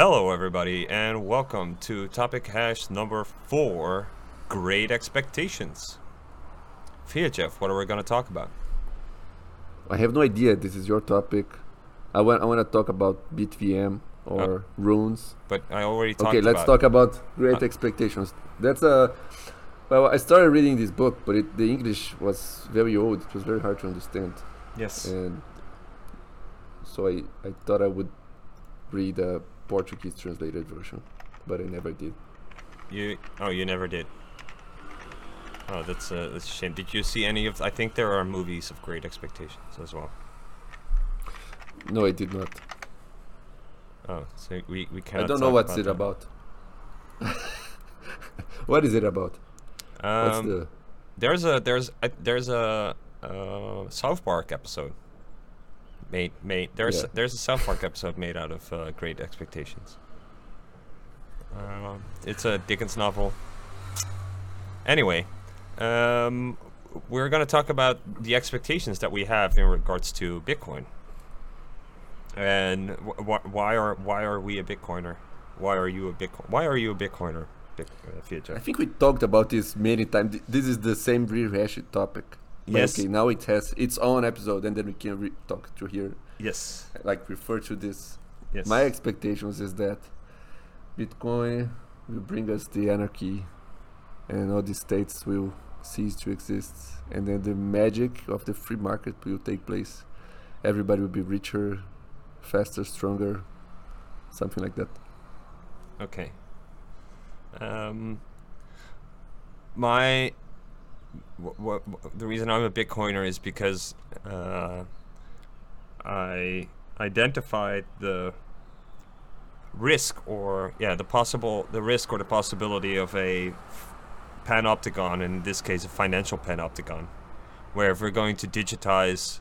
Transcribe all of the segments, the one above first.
Hello, everybody, and welcome to topic hash number four Great Expectations. Fia, Jeff, what are we going to talk about? I have no idea. This is your topic. I want I want to talk about BitVM or Oh. runes. But I already talked Okay, let's about talk about Great Uh, Expectations. That's a well. I started reading this book, but it, the English was very old. It was very hard to understand, Yes. and so I I thought I would read a Portuguese translated version, but I never did. You oh, you never did. Oh, that's a, that's a shame. Did you see any of? I think there are movies of Great Expectations as well. No, I did not. Oh, so we we can't I don't know what's it that. about. what is it about? What's Um, the There's a there's a, there's a uh, South Park episode made made there's Yeah. there's a South Park episode made out of uh, Great Expectations. Um, it's a Dickens novel. Anyway, um, we're gonna talk about the expectations that we have in regards to Bitcoin. And wh- wh- why are why are we a Bitcoiner? Why are you a Bitcoin? Why are you a Bitcoiner? Bit- uh, I think we talked about this many times. This is the same rehashed topic. But Yes. Okay, now it has its own episode, and then we can re- talk to here, Yes. like refer to this. Yes. My expectations is that Bitcoin will bring us the anarchy, and all the states will cease to exist, and then the magic of the free market will take place. Everybody will be richer, faster, stronger, something like that. Okay. Um, my wh- wh- wh- the reason I'm a Bitcoiner is because uh, I identified the risk or yeah the possible the risk or the possibility of a panopticon in this case a financial panopticon where if we're going to digitize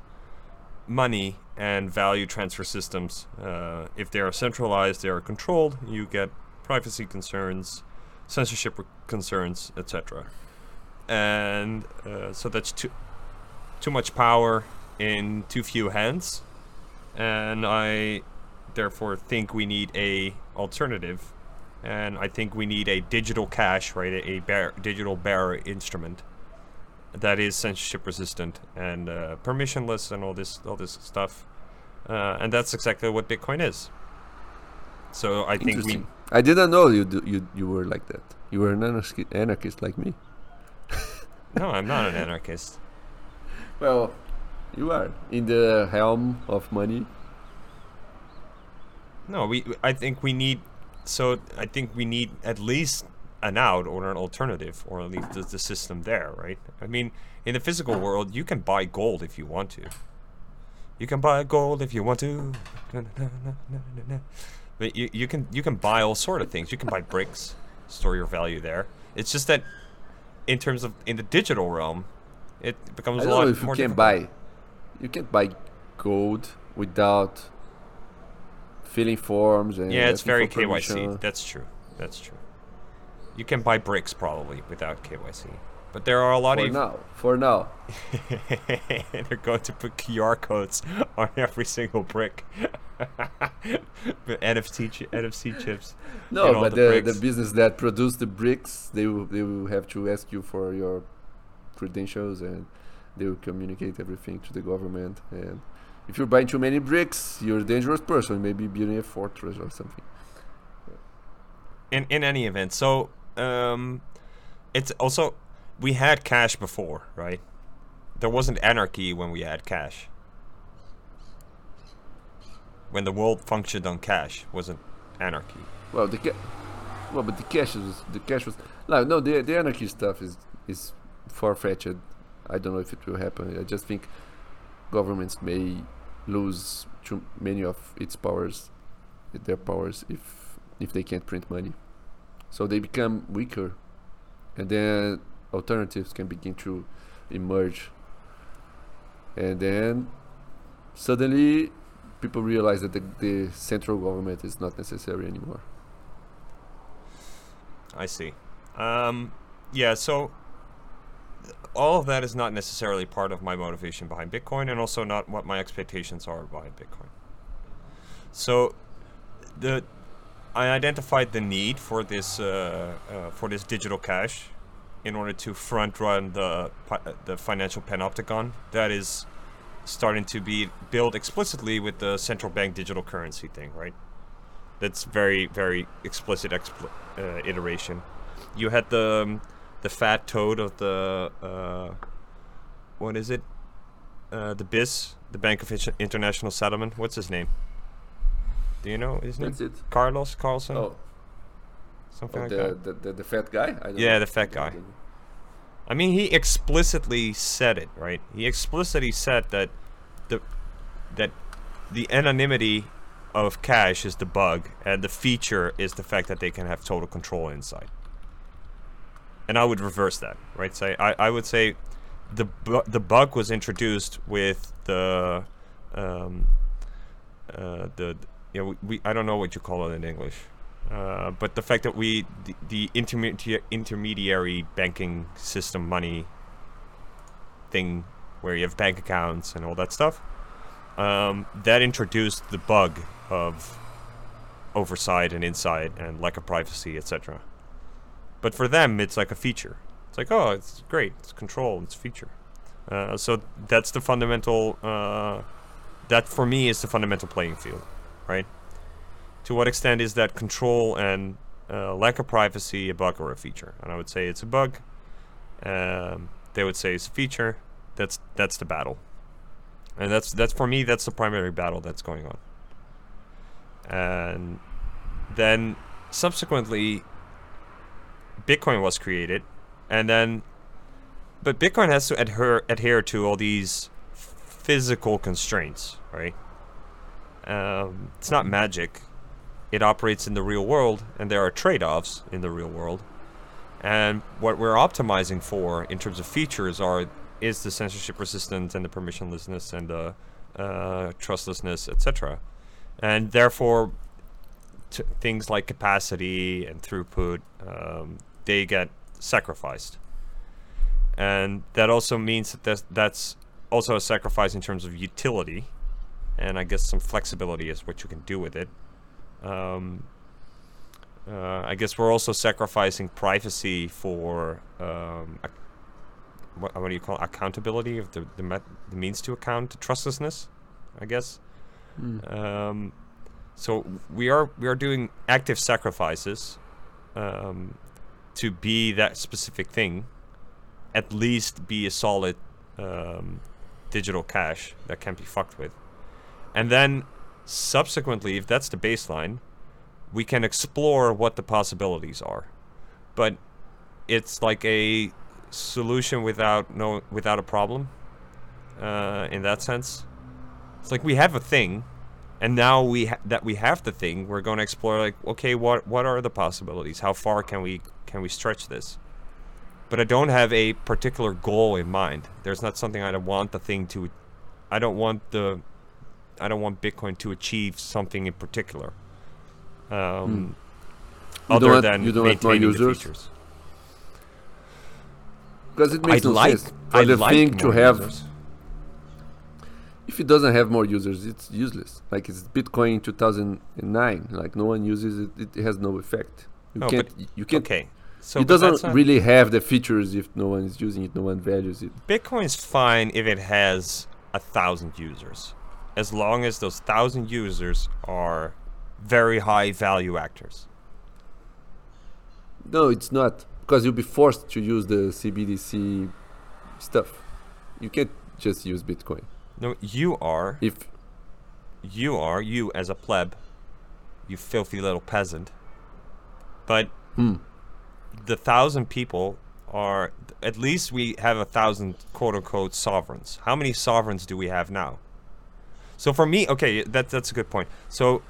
money and value transfer systems. Uh, if they are centralized, they are controlled. You get privacy concerns, censorship concerns, etc. And uh, so that's too too much power in too few hands. And I therefore think we need a alternative. And I think we need a digital cash, right? A, bear, digital bearer instrument that is censorship resistant and uh, permissionless and all this all this stuff. Uh, and that's exactly what Bitcoin is. So I think we. I didn't know you do, you you were like that. You were an anarchi- anarchist like me. No, I'm not an anarchist. Well, you are in the helm of money. No, we I think we need so I think we need at least an out or an alternative or at least the, the system there, right? I mean, in the physical world, you can buy gold if you want to. You can buy gold if you want to. But you, you can you can buy all sort of things. You can buy bricks, store your value there. It's just that in terms of in the digital realm, it becomes I a lot if you can difficult. buy. You can't buy gold without filling forms and Yeah, it's very KYC. That's true. That's true. You can buy bricks probably without KYC, but there are a lot For of now, for now, they're going to put QR codes on every single brick. NFT chi- NFC chips. no. But the the, the business that produce the bricks, they will they will have to ask you for your credentials and they will communicate everything to the government. And if you're buying too many bricks, you're a dangerous person. Maybe building a fortress or something. in in any event, so um, it's also we had cash before, right? There wasn't anarchy when we had cash. When the world functioned on cash, wasn't anarchy. Well, the ca- well, but the cash was the cash was no, no. The the anarchy stuff is is far fetched. I don't know if it will happen. I just think governments may lose too many of its powers, their powers, if if they can't print money. So they become weaker, and then alternatives can begin to emerge. And then suddenly people realize that the, the central government is not necessary anymore. I see. Um, yeah, so all of that is not necessarily part of my motivation behind Bitcoin, and also not what my expectations are behind Bitcoin. So, the I identified the need for this uh, uh, for this digital cash in order to front run the the financial panopticon that is starting to be built explicitly with the central bank digital currency thing, right? That's very very explicit expl- uh, iteration. You had the um, the fat toad of the uh, what is it? Uh, the BIS, the Bank of International Settlement. What's his name? Do you know his name? That's it. Carlos Carlson, Oh, something oh like the, that. the, the the fat guy. I don't Yeah, know. the fat guy. I don't know. I mean, he explicitly said it, right? He explicitly said that the that the anonymity of cash is the bug, and the feature is the fact that they can have total control inside. And I would reverse that, right? Say I, I would say the bu- the bug was introduced with the um, uh, the you know, we, I don't know what you call it in English, uh, but the fact that we the, the intermediate intermediary banking system money thing where you have bank accounts and all that stuff, um, that introduced the bug of oversight and insight and lack of privacy, etc. But for them, it's like a feature. It's like, oh, it's great, it's control, it's feature. Uh, so that's the fundamental. Uh, that for me is the fundamental playing field, right? To what extent is that control and uh, lack of privacy a bug or a feature? And I would say it's a bug. Um, they would say it's a feature. That's that's the battle, and that's that's for me that's the primary battle that's going on. And then subsequently, Bitcoin was created, and then, but Bitcoin has to adhere adhere to all these physical constraints, right? Um, it's not magic. It operates in the real world, and there are trade-offs in the real world. And what we're optimizing for in terms of features are is the censorship resistance and the permissionlessness and the uh, trustlessness, etc. And therefore, t- things like capacity and throughput um, they get sacrificed. And that also means that that's, that's also a sacrifice in terms of utility, and I guess some flexibility is what you can do with it. Um, uh, I guess we're also sacrificing privacy for um, ac- what, what do you call it? accountability of the the, met- the means to account to trustlessness, I guess. Mm. Um, so we are we are doing active sacrifices um, to be that specific thing, at least be a solid um, digital cash that can't be fucked with, and then subsequently, if that's the baseline, we can explore what the possibilities are, but it's like a solution without no without a problem. Uh, in that sense, it's like we have a thing, and now we ha- that we have the thing, we're going to explore like, okay, what what are the possibilities? How far can we can we stretch this? But I don't have a particular goal in mind. There's not something I want the thing to. I don't want the. I don't want Bitcoin to achieve something in particular. Um, You Other than you don't want more maintaining the users? features. Because it makes I'd no like, sense for I'd the like thing to have. users. If it doesn't have more users, it's useless. Like it's Bitcoin in 2009. Like no one uses it. It has no effect. You No, can't. You can't. Okay, so it doesn't not- really have the features if no one is using it. No one values it. Bitcoin's fine if it has a thousand users, as long as those thousand users are very high value actors. No, it's not because you'll be forced to use the CBDC stuff. You can't just use Bitcoin. No, you are, If you are, you as a pleb, you filthy little peasant. But hmm, the thousand people are, at least we have a thousand quote unquote sovereigns. How many sovereigns do we have now? So for me, okay, that, that's a good point. So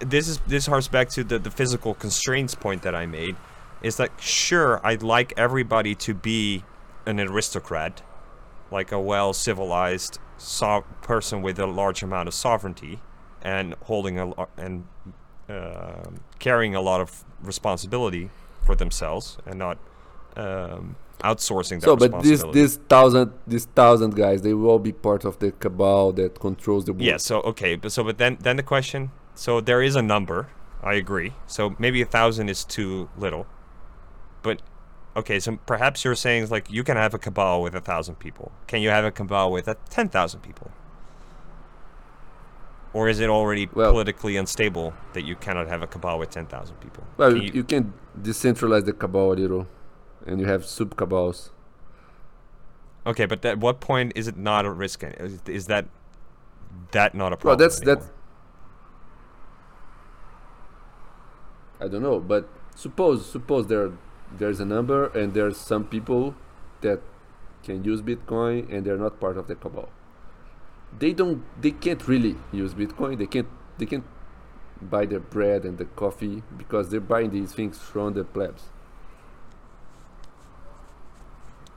this is this harks back to the, the physical constraints point that I made. Is that sure I'd like everybody to be an aristocrat, like a well civilized so- person with a large amount of sovereignty and holding a lo- and um carrying a lot of responsibility for themselves and not um, outsourcing that so, but this responsibility. this thousand this thousand guys, they will be part of the cabal that controls the world. Yeah. So okay. But so but then then the question. So there is a number, I agree. So maybe a thousand is too little. But okay, so perhaps you're saying like you can have a cabal with a thousand people. Can you have a cabal with a ten thousand people? Or is it already Well- politically unstable that you cannot have a cabal with ten thousand people? Well, Can you, you can decentralize the cabal a little, and you have sub cabals. Okay, but at what point is it not a risk? Is, is that that not a problem? Well, that's anymore? that's. I don't know, but suppose suppose there there's a number and there's some people that can use Bitcoin and they're not part of the cabal. They don't. They can't really use Bitcoin. They can't. They can't buy their bread and the coffee because they're buying these things from the plebs.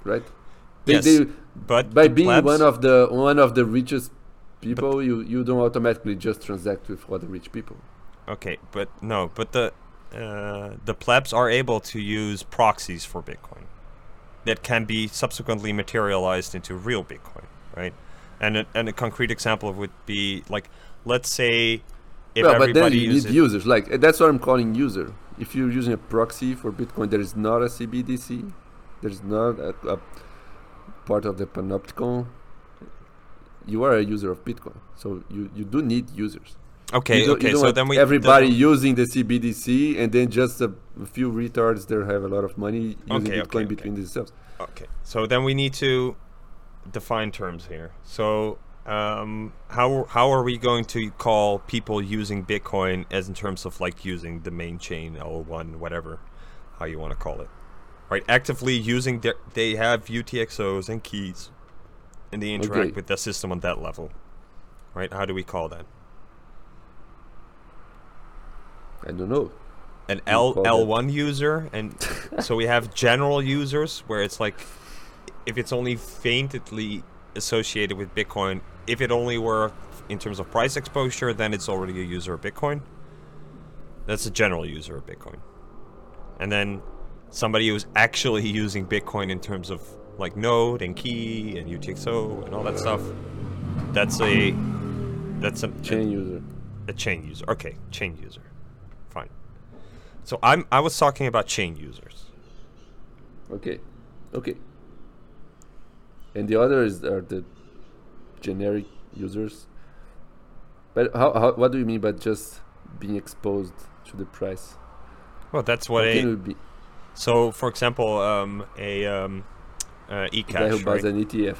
Right? They, Yes, they, but by the being plebs- one of the one of the richest people, you you don't automatically just transact with other rich people. Okay, but no, but the uh, the plebs are able to use proxies for Bitcoin that can be subsequently materialized into real Bitcoin, right? And a, and a concrete example would be like, let's say if well, but then everybody you need uses users. Like that's what I'm calling user. If you're using a proxy for Bitcoin, there is not a CBDC. There's not a, a part of the panopticon. You are a user of Bitcoin, so you, you do need users. okay, okay, so then we everybody then- using the CBDC, and then just a, few retards that have a lot of money using Okay, Bitcoin okay, okay. between themselves. Okay, so then we need to define terms here. So, um, how how are we going to call people using Bitcoin as in terms of like using the main chain L1, whatever, how you want to call it, right? Actively using their, they have UTXOs and keys, and they interact Okay. with the system on that level, right? How do we call that? I don't know. An L L1 user, and so we have general users where it's like if it's only faintly associated with Bitcoin, if it only were in terms of price exposure, then it's already a user of Bitcoin. That's a general user of Bitcoin. And then somebody who's actually using Bitcoin in terms of like node and key and UTXO and all that stuff. That's a that's a Chain user. a chain user. Okay, chain user. Fine. So I'm I was talking about chain users. Okay, okay. And the others are the generic users. But how, how what do you mean by just being exposed to the price? Well, that's what How can a be so for example um, a um, uh, the guy who eCash, buys right? an ETF?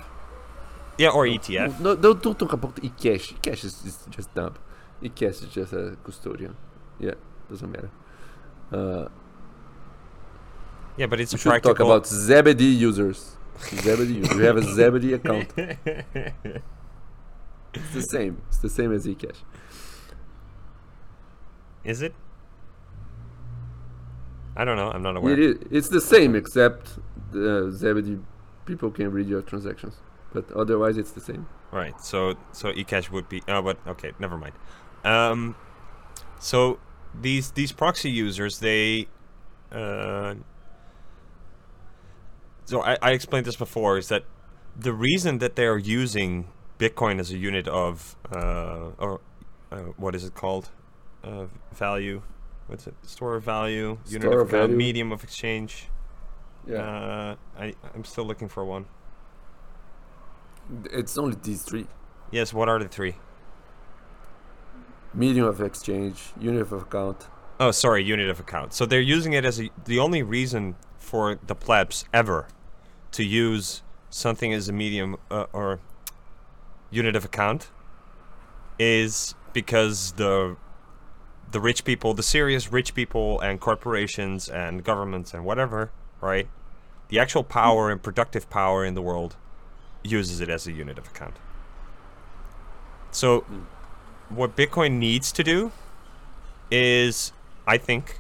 Yeah, or E ETF. No, don't, don't talk about eCash. eCash is, is just dumb. eCash is just a custodian. Yeah, doesn't matter. Uh, Yeah, but it's we a should practical. talk about Zebedee users. Zebedee users. You have a Zebedee account. It's the same. It's the same as eCash. Is it? I don't know. I'm not aware. It is. It's the same except the Zebedee people can read your transactions, but otherwise it's the same. Right. So so eCash would be. Oh, but okay, never mind. Um, so these these proxy users, they. Uh, so I, I explained this before. Is that the reason that they are using Bitcoin as a unit of uh, or uh, what is it called? Uh, value. What's it? Store of value. unit Store of of account, value. medium of exchange. Yeah, Uh, I I'm still looking for one. it's only these three: Yes. What are the three? medium of exchange, unit of account. Oh, sorry, unit of account. So they're using it as a, the only reason for the plebs ever to use something as a medium uh, or unit of account is because the the rich people, the serious rich people and corporations and governments and whatever, right? The actual power and productive power in the world uses it as a unit of account. So what Bitcoin needs to do is, I think,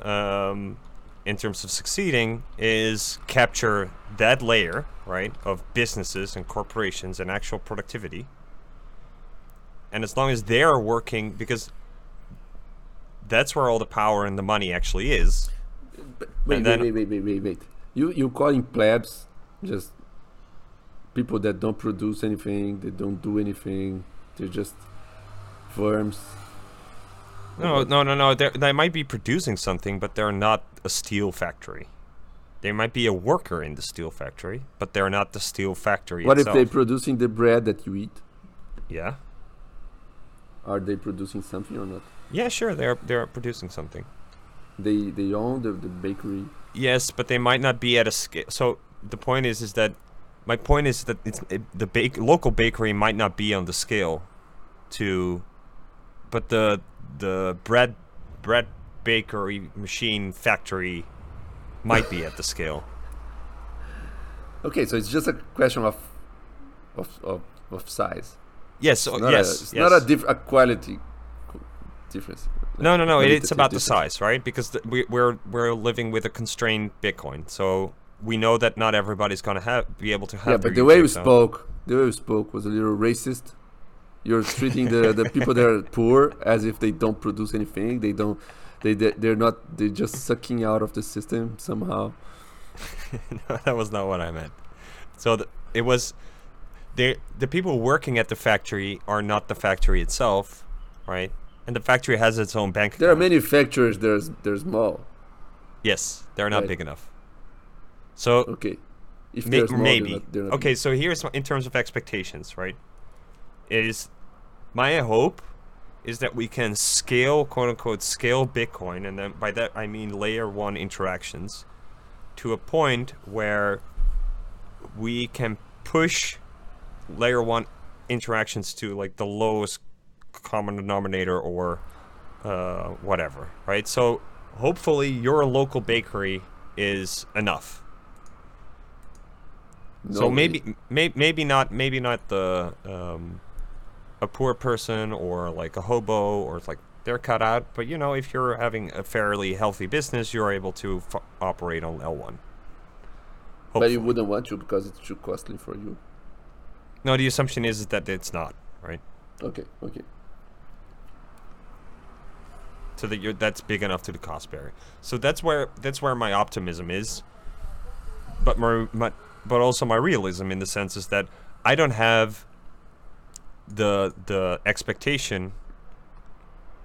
um, in terms of succeeding, is capture that layer, right, of businesses and corporations and actual productivity. And as long as they're working, because that's where all the power and the money actually is. But wait, And then- wait, wait, wait, wait, wait. You you calling plebs just people that don't produce anything, they don't do anything, they're just worms. No, no, no, no. They're, they might be producing something, but they're not a steel factory. They might be a worker in the steel factory, but they're not the steel factory itself. What if they're producing the bread that you eat? yeah. Are they producing something or not? Yeah, sure. They're they're producing something. They they own the, the bakery. Yes, but they might not be at a scale. So the point is, is that my point is that it's it, the bake local bakery might not be on the scale to, but the the bread bread bakery machine factory might be at the scale. Okay, so it's just a question of of of, of size. Oh, yes. It's not yes. a, it's yes. not a, diff- a quality difference. No, no, no. It, it's about the size, right? Because the, we, we're we're living with a constrained Bitcoin, so we know that not everybody's gonna have be able to have. Yeah, but the way you spoke, the way you spoke was a little racist. You're treating the, the people that are poor as if they don't produce anything. They don't. They they- they're not. They're just sucking out of the system somehow. no, that was not what I meant. So the, it was the the people working at the factory are not the factory itself, right? And the factory has its own bank. There are manufacturers. There's there's small. Yes, they're not Right. big enough. So Okay. If May- small, maybe. They're not, they're not okay, big. so here's in terms of expectations, right? Is my hope is that we can scale, quote unquote, scale Bitcoin, and then by that I mean layer one interactions, to a point where we can push layer one interactions to like the lowest common denominator or uh, whatever, right? So hopefully your local bakery is enough so No, maybe may, maybe not maybe not the um, a poor person or like a hobo or it's like they're cut out but you know if you're having a fairly healthy business you're able to f- operate on L1 But you wouldn't want to because it's too costly for you. No the assumption is that it's not right Okay. Okay. so that you're that's big enough to the cost barrier so that's where that's where my optimism is but my, my but also my realism in the sense is that I don't have the the expectation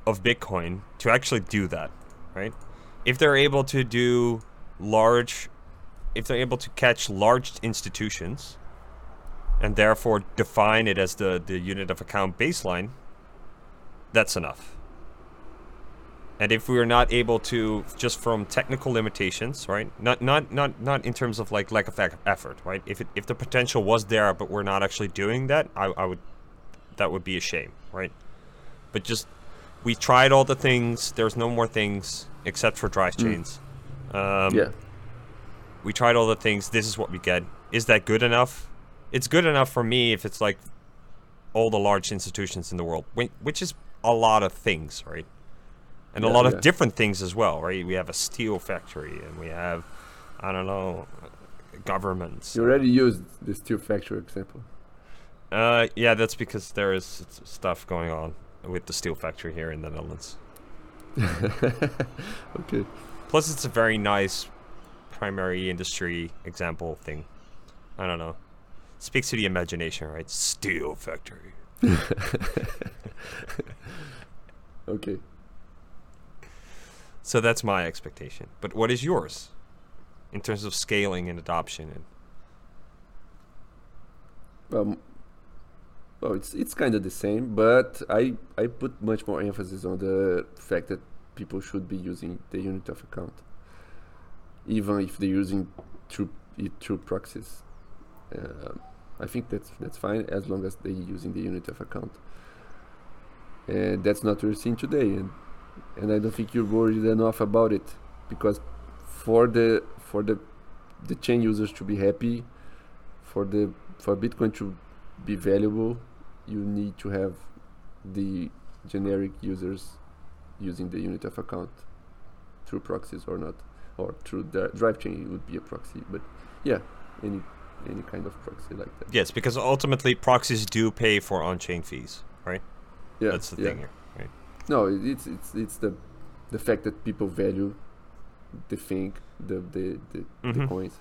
of Bitcoin to actually do that, right? If they're able to do large if they're able to catch large institutions and therefore define it as the, the unit of account baseline, that's enough. And if we're not able to, just from technical limitations, right? Not not not not in terms of like lack of effort, right? If it, if the potential was there, but we're not actually doing that, I, I would, that would be a shame, right? But just, we tried all the things. There's no more things except for drive chains. Um, yeah. we tried all the things. This is what we get. Is that good enough? It's good enough for me if it's like all the large institutions in the world, which is a lot of things, right? And a Yeah, lot of different things as well, right? We have a steel factory, and we have, I don't know, governments. You already used the steel factory example. Uh, yeah, that's because there is stuff going on with the steel factory here in the Netherlands. Okay. Plus, it's a very nice primary industry example thing. I don't know. Speaks to the imagination, right? Steel factory. Okay. So that's my expectation. But what is yours in terms of scaling and adoption? And Um, well, it's it's kind of the same, but I I put much more emphasis on the fact that people should be using the unit of account, even if they're using through it through proxies. Um I think that's that's fine as long as they're using the unit of account. And that's not we're seeing today, and and I don't think you're worried enough about it because for the for the the chain users to be happy, for the for Bitcoin to be valuable, you need to have the generic users using the unit of account through proxies or not, or through the drive chain it would be a proxy. But yeah, any any kind of proxy like that. yes, because ultimately proxies do pay for on-chain fees, right? Yeah, That's the yeah. thing here, right? No, it's it's it's the the fact that people value the thing, the the the, the Mhm. coins.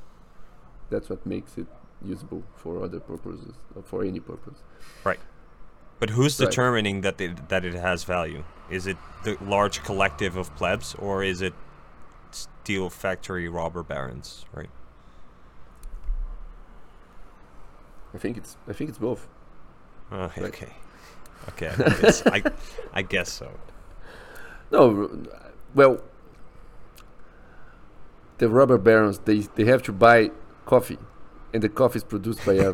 That's what makes it usable for other purposes, or for any purpose. Right. But who's Right. determining that it, that it has value? Is it the large collective of plebs, or is it steel factory robber barons? Right. I think it's I think it's both. Uh, Right. Okay. Okay. I guess, I, I guess so. No, well, the rubber barons they they have to buy coffee, and the coffee is produced by a,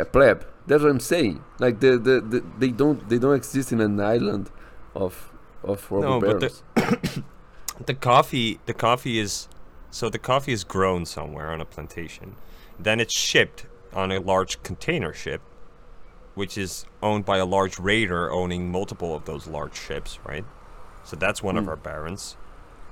a pleb. That's what I'm saying. Like the, the, the they don't they don't exist in an island of of rubber No, but the- The coffee, the coffee is, so the coffee is grown somewhere on a plantation, then it's shipped on a large container ship, which is owned by a large raider owning multiple of those large ships, right? So that's one of Mm. our barons.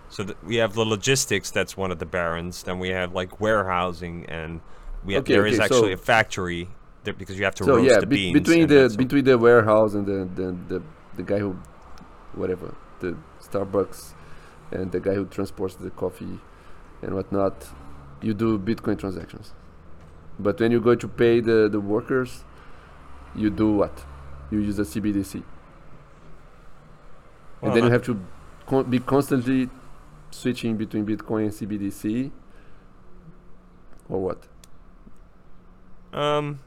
So th- we have the logistics. That's one of the barons. Then we have like warehousing, and we have, Okay, there is okay, actually so- a factory there because you have to so roast yeah, the be- beans. between the between the warehouse and the, the the the guy who, whatever, the Starbucks, and the guy who transports the coffee, and whatnot, you do Bitcoin transactions. But when you go to pay the the workers, you do what? You use a CBDC, and then you have to con- be constantly switching between Bitcoin and CBDC, or what? Um.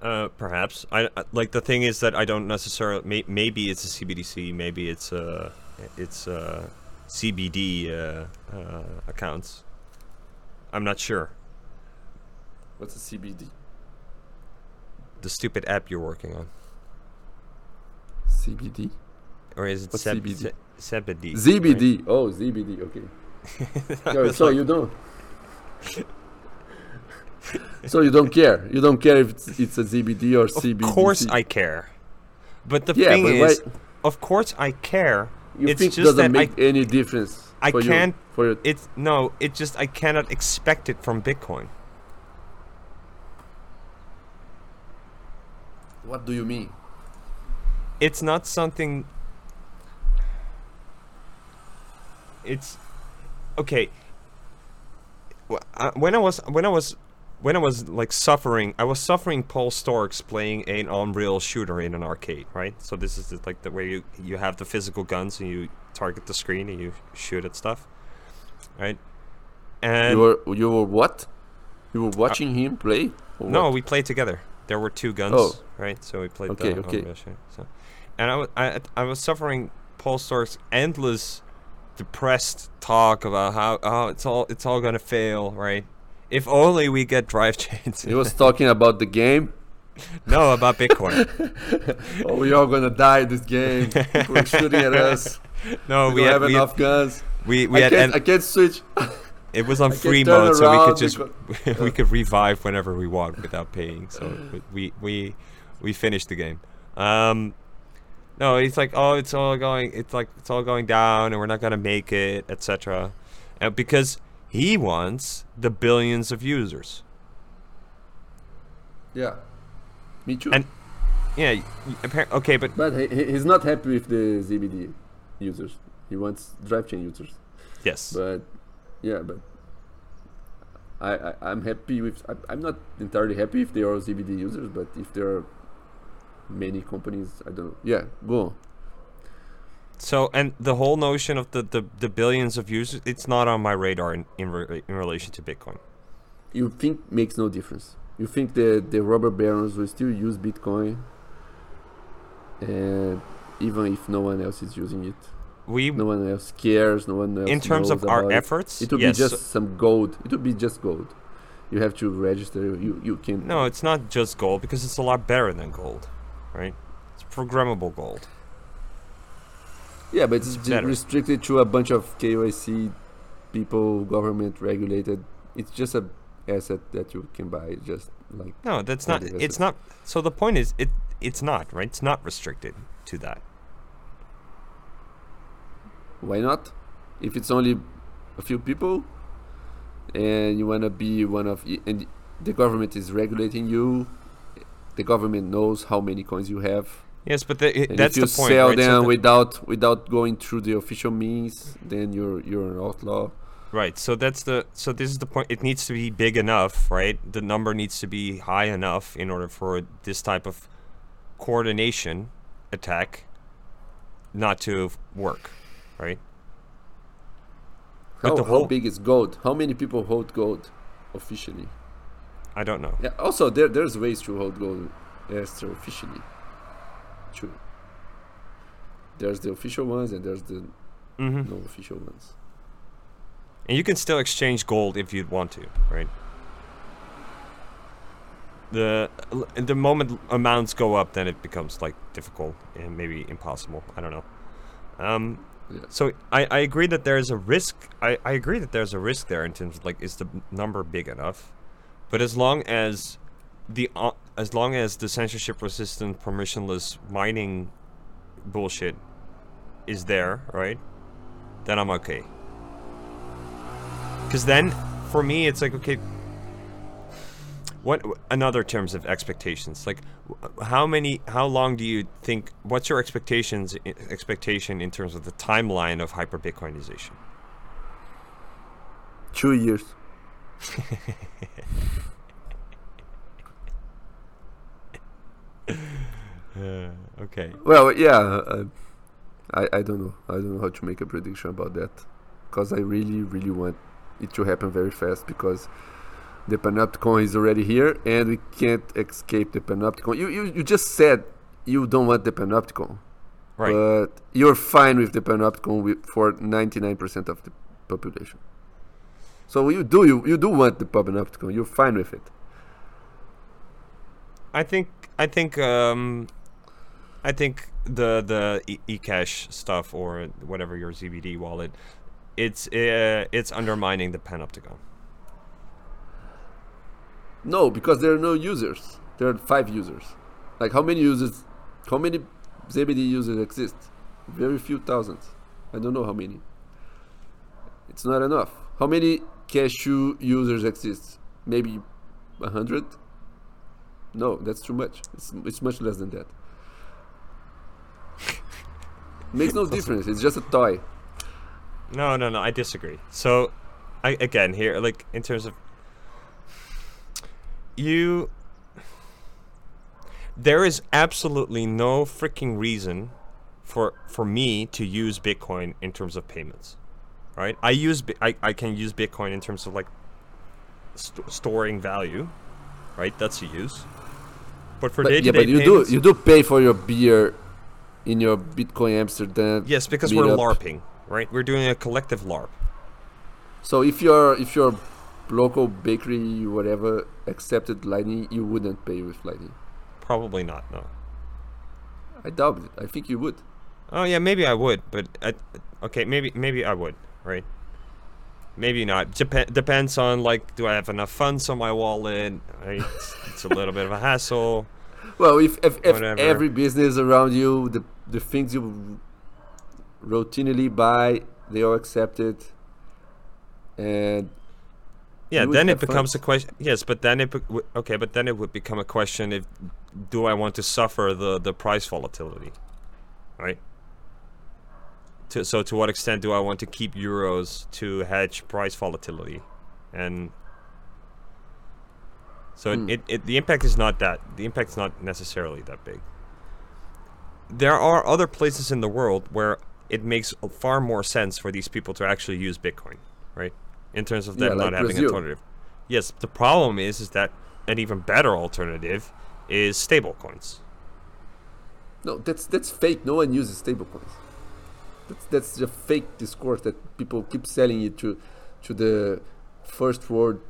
Uh, perhaps I I- like the thing is that I don't necessarily. May, maybe it's a CBDC. Maybe it's a it's a CBD uh, uh, accounts. I'm not sure. What's a CBD? The stupid app you're working on, CBD. or is it What's Seb- CBD? Se- Zebedee? ZBD. Oh, ZBD. Okay. so, so you don't. so you don't care. You don't care if it's, it's a ZBD or CBD. Of course I care, but the Yeah, thing but is, why- of course I care. You it's think just doesn't that I- make any difference? I for can't- You, for your, It's no, it just I cannot expect it from Bitcoin. what do you mean? it's not something it's okay uh, when i was when i was when i was like suffering i was suffering Paul Sztorc's playing an unreal shooter in an arcade right so this is like the way you you have the physical guns and you target the screen and you shoot at stuff right and you were you were what? You were uh, watching him play? no, we played together. There were two guns, Oh. right? So we played. Okay, the okay. Unreal shit, So, and I, I, I was suffering Paul Sztorc's endless, depressed talk about how oh it's all it's all gonna fail, right? If only we get drive chains. He was talking about the game. no, about Bitcoin. oh, we all gonna die in this game. People are shooting at us. No, we, we, had have we, enough had, guns. we, we I had can't. en- I can't switch. it was on I free mode, so we could just because- we could revive whenever we want without paying. So we we we finished the game. Um, no, it's like oh, it's all going, it's like it's all going down, and we're not gonna make it, etc. And because he wants the billions of users. Yeah. Me too. And- Yeah, y- y- okay, but But he, he- he's not happy with the ZBD users. He wants drive chain users. yes, But yeah, but I, I I'm happy with. I, I'm not entirely happy if they are ZBD users, but if there are many companies, I don't know. Yeah, go on. So, and the whole notion of the, the, the billions of users, it's not on my radar in, in, re- in relation to Bitcoin. You think makes no difference. You think the the rubber barons will still use Bitcoin, and even if no one else is using it, We, no one else cares. No one else. in terms of our it. efforts, It would yes. be just some gold. It would be just gold. You have to register. You you can. no, it's not just gold because it's a lot better than gold, right? It's programmable gold. Yeah, but it's, restricted to a bunch of KYC people, government regulated. It's just a asset that you can buy. Just like No, that's not. It's not. So the point is, it it's not right. It's not restricted to that. why not? If it's only a few people, and you wanna be one of, and the government is regulating you. The government knows how many coins you have. Yes, but the, And that's if you the point, sell right? So them the- without without going through the official means, then you're you're an outlaw. Right. So that's the so this is the point. It needs to be big enough, right? The number needs to be high enough in order for this type of coordination attack not to work, right? How, how whole- big is gold? How many people hold gold officially? I don't know. Yeah. Also, there there's ways to hold gold extra officially. True. There's the official ones and there's the hmm no official ones. And you can still exchange gold if you'd want to, right? The the moment amounts go up, then it becomes like difficult and maybe impossible. I don't know. Um, Yeah. so I, I agree that there's a risk. I, I agree that there's a risk there in terms of like is the number big enough, but as long as the uh, as long as the censorship resistant permissionless mining bullshit is there, right? Then I'm okay. Because then, for me, it's like okay. What another terms of expectations? Like, how many? How long do you think? What's your expectations? Expectation in terms of the timeline of hyper Bitcoinization? Two years. Okay. Well, yeah. Uh, I I don't know. I don't know how to make a prediction about that, because I really really want it to happen very fast because the panopticon is already here and we can't escape the panopticon. You you, you just said you don't want the panopticon, Right. but you're fine with the panopticon with, for 99% of the population. So you do you, you do want the panopticon. You're fine with it. I think I think um, I think the the eCash stuff or whatever your ZBD wallet, it's uh, it's undermining the Panopticon. No, because there are no users. There are five users. Like how many users? How many ZBD users exist? Very few thousands. I don't know how many. It's not enough. How many Cashu users exist? Maybe a hundred. No, that's too much. It's, it's much less than that. Makes no difference. It's just a toy. No, no, no. I disagree. So, I again here, like in terms of you, there is absolutely no freaking reason for for me to use Bitcoin in terms of payments, right? I use I I can use Bitcoin in terms of like st- storing value, right? That's a use. But for day yeah, to day but you payments, do you do pay for your beer in your Bitcoin Amsterdam. yes, because we're. LARPing, right? We're doing a collective LARP. So if your if your local bakery whatever accepted Lightning, you wouldn't pay with Lightning. Probably not. No. I doubt it. I think you would. Oh yeah, maybe I would, but I, okay, maybe maybe I would, right? Maybe not. Dep- depends on like, do I have enough funds on my wallet? Right? it's, it's a little bit of a hassle. Well, if if, if every business around you, the the things you routinely buy, they are accepted, and Yeah, then it becomes funds. a question. Yes, but then it be- okay, but then it would become a question: if do I want to suffer the the price volatility, right? To, so to what extent do I want to keep euros to hedge price volatility, and so it, Hmm. it, it the impact is not that the impact is not necessarily that big. There are other places in the world where it makes far more sense for these people to actually use Bitcoin, right? In terms of them Yeah, not like having an alternative. Yes, the problem is is that an even better alternative is stablecoins. no, that's that's fake. No one uses stablecoins. That's that's a fake discourse that people keep selling it to to the first world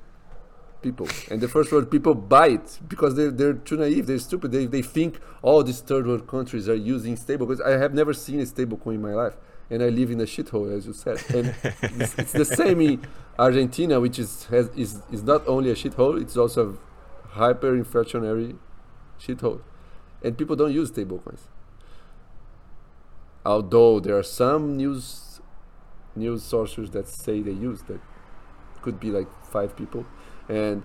people, and the first world people buy it because they're, they're too naive. They're stupid. They they think all these third world countries are using stablecoins. I have never seen a stablecoin in my life, and I live in a shithole, as you said. And it's, it's the same in Argentina, which is has is is not only a shithole, it's also a hyperinflationary shithole, and people don't use stablecoins. Although there are some news news sources that say they use that could be like five people, and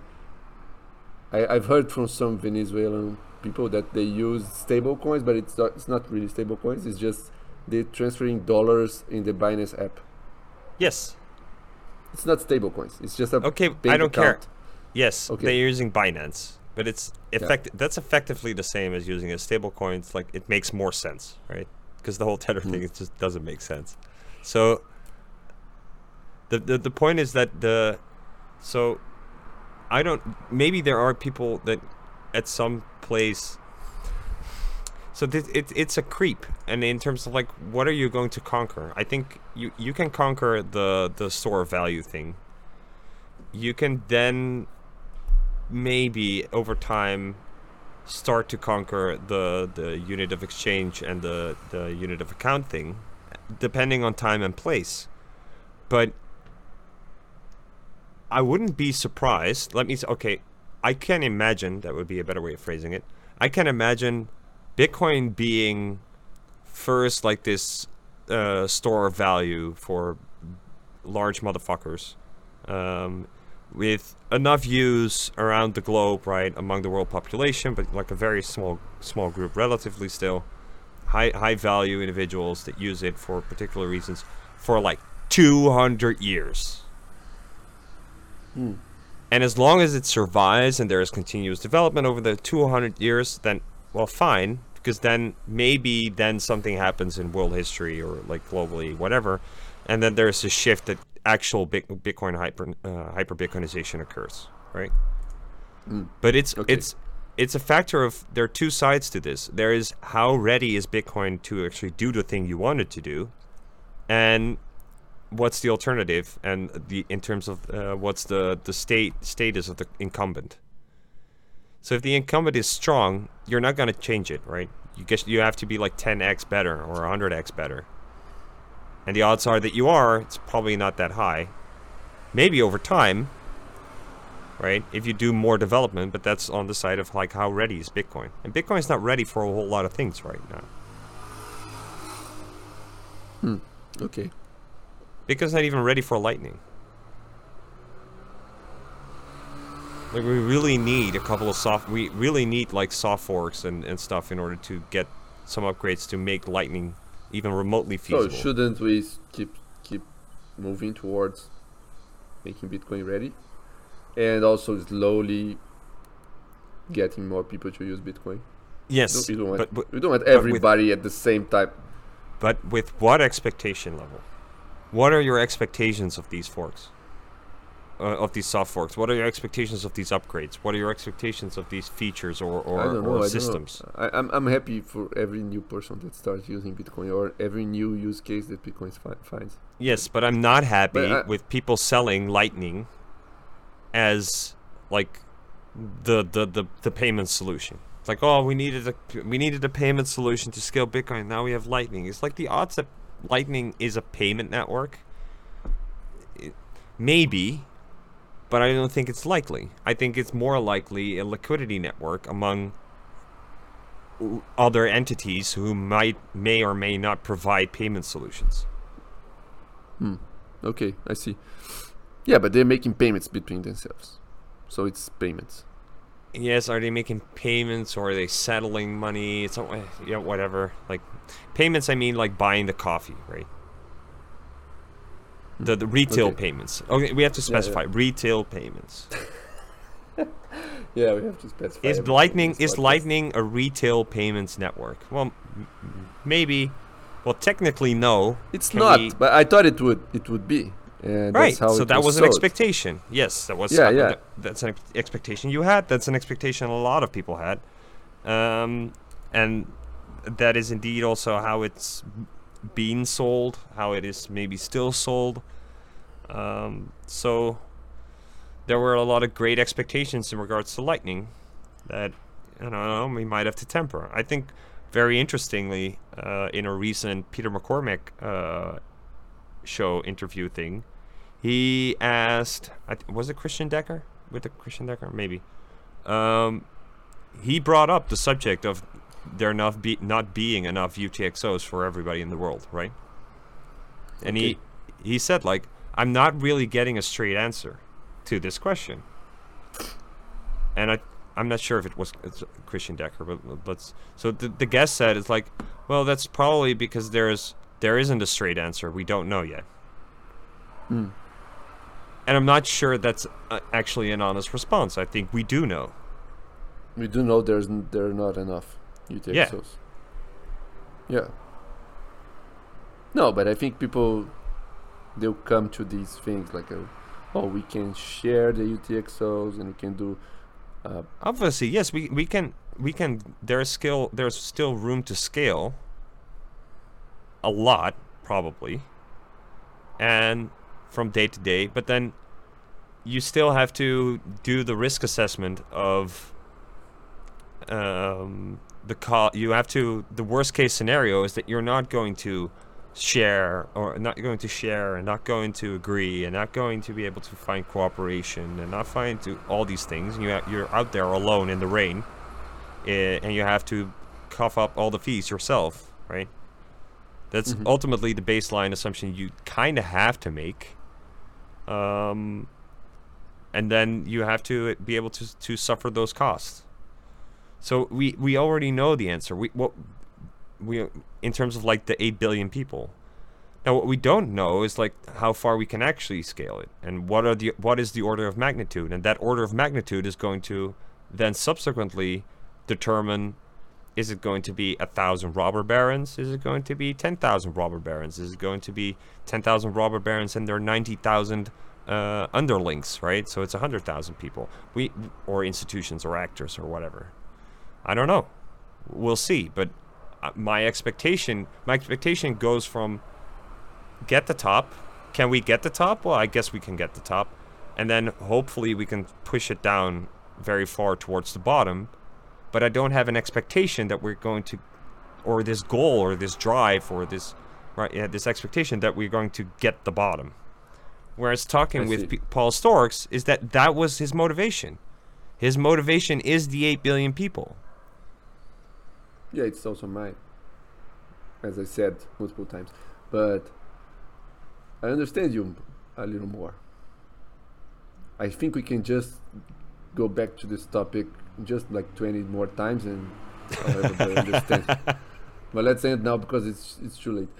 I, I've heard from some Venezuelan people that they use stable coins, but it's not it's not really stable coins. It's just they're transferring dollars in the Binance app. Yes. It's not stable coins. It's just a Okay, I don't care. Yes, Okay. they're using Binance, but it's effect- that's effectively the same as using a stable coin. It's like it makes more sense, right? Because the whole tether hmm. thing it just doesn't make sense. So the, the the point is that the so I don't maybe there are people that at some place so this, it, it's a creep and in terms of like what are you going to conquer? I think you, you can conquer the the store of value thing. You can then maybe over time start to conquer the the unit of exchange and the the unit of account thing depending on time and place. But i wouldn't be surprised. Let me s- okay i can't imagine that would be a better way of phrasing it. I can imagine bitcoin being first like this uh, store of value for large motherfuckers um, with enough use around the globe, right, among the world population, but like a very small small group, relatively still, high high value individuals that use it for particular reasons for like 200 years. Hmm. And as long as it survives and there is continuous development over the 200 years, then well, fine, because then maybe then something happens in world history or like globally, whatever, and then there's a shift that actual Bitcoin hyper uh, hyper Bitcoinization occurs, right? Mm. But it's Okay. it's it's a factor of there are two sides to this. There is how ready is Bitcoin to actually do the thing you want it to do, and what's the alternative, and the in terms of uh, what's the the state status of the incumbent. So if the incumbent is strong, you're not going to change it, right? You guess you have to be like 10x better or 100x better. And the odds are that you are, it's probably not that high. Maybe over time, right? If you do more development, but that's on the side of like how ready is Bitcoin. And Bitcoin's not ready for a whole lot of things right now. Hmm. Okay. Bitcoin's not even ready for Lightning. Like we really need a couple of soft. We really need like soft forks and, and stuff in order to get some upgrades to make Lightning even remotely feasible. So shouldn't we keep keep moving towards making Bitcoin ready, and also slowly getting more people to use Bitcoin? yes, you don't want but, but we don't want with- everybody at the same time. but with what expectation level? What are your expectations of these forks? Uh, of these soft forks? What are your expectations of these upgrades? What are your expectations of these features or, or, I don't know. or I systems? I, I'm I'm happy for every new person that starts using Bitcoin or every new use case that Bitcoin fi- finds. Yes, but I'm not happy I- with people selling Lightning as like the, the the the payment solution. It's like, oh, we needed a we needed a payment solution to scale Bitcoin. Now we have Lightning. It's like the odds that Lightning is a payment network. maybe, but I don't think it's likely. I think it's more likely a liquidity network among other entities who might may or may not provide payment solutions. Hmm. Okay, I see. Yeah, but they're making payments between themselves, so it's payments. Yes, are they making payments or are they settling money? It's not, eh, yeah, whatever. Like payments, I mean like buying the coffee, right? The the retail Okay. payments. Okay, we have to Yeah, yeah. specify retail payments. Yeah, we have to specify. Is Lightning is. Lightning a retail payments network? Well, maybe. Well, technically no. It's Can not, we- but I thought it would. It would be. And right. So that was an expectation. Yes, that was. Yeah, yeah. that- that's an ex- expectation you had. That's an expectation a lot of people had, um, and that is indeed also how it's been sold. How it is maybe still sold. Um, so there were a lot of great expectations in regards to Lightning that I don't know we might have to temper. I think very interestingly uh, in a recent Peter McCormack uh, show interview thing, he asked, was it Christian Decker? With the Christian Decker, maybe. Um, he brought up the subject of there not be not being enough UTXOs for everybody in the world, right? And he he said like, I'm not really getting a straight answer to this question. And I I'm not sure if it was Christian Decker, but but. So the the guest said it's like, well, that's probably because there's there isn't a straight answer. We don't know yet. Hmm. and I'm not sure that's uh, actually an honest response. I think we do know. We do know there's n- there are not enough UTXOs. Yeah. Yeah. No, but I think people they'll come to these things like, uh, oh, we can share the UTXOs and we can do. Uh, Obviously, yes, we, we can we can there's still there's still room to scale a lot, probably. And from day to day, but then you still have to do the risk assessment of um, the co- you have to the worst case scenario is that you're not going to share or not going to share and not going to agree and not going to be able to find cooperation and not find to all these things you ha- you're out there alone in the rain eh, and you have to cough up all the fees yourself right that's Mhm. ultimately the baseline assumption you kind of have to make um, and then you have to be able to to suffer those costs so we we already know the answer. We what we in terms of like the eight billion people. Now what we don't know is like how far we can actually scale it, and what are the what is the order of magnitude, and that order of magnitude is going to then subsequently determine is it going to be a thousand robber barons? Is it going to be ten thousand robber barons? Is it going to be ten thousand robber barons and their ninety thousand uh, underlings? Right, so it's a hundred thousand people. We or institutions or actors or whatever. I don't know. We'll see. But uh, my expectation, my expectation goes from get the top. Can we get the top? Well, I guess we can get the top, and then hopefully we can push it down very far towards the bottom. But I don't have an expectation that we're going to, or this goal, or this drive, or this, right? Yeah, this expectation that we're going to get the bottom. Whereas talking with. P- Paul Sztorc's is that that was his motivation. His motivation is the eight billion people. yeah, it's also mine, as I said multiple times. But I understand you a little more. I think we can just go back to this topic just like 20 more times and I'll have a better understand. But let's end now because it's it's too late.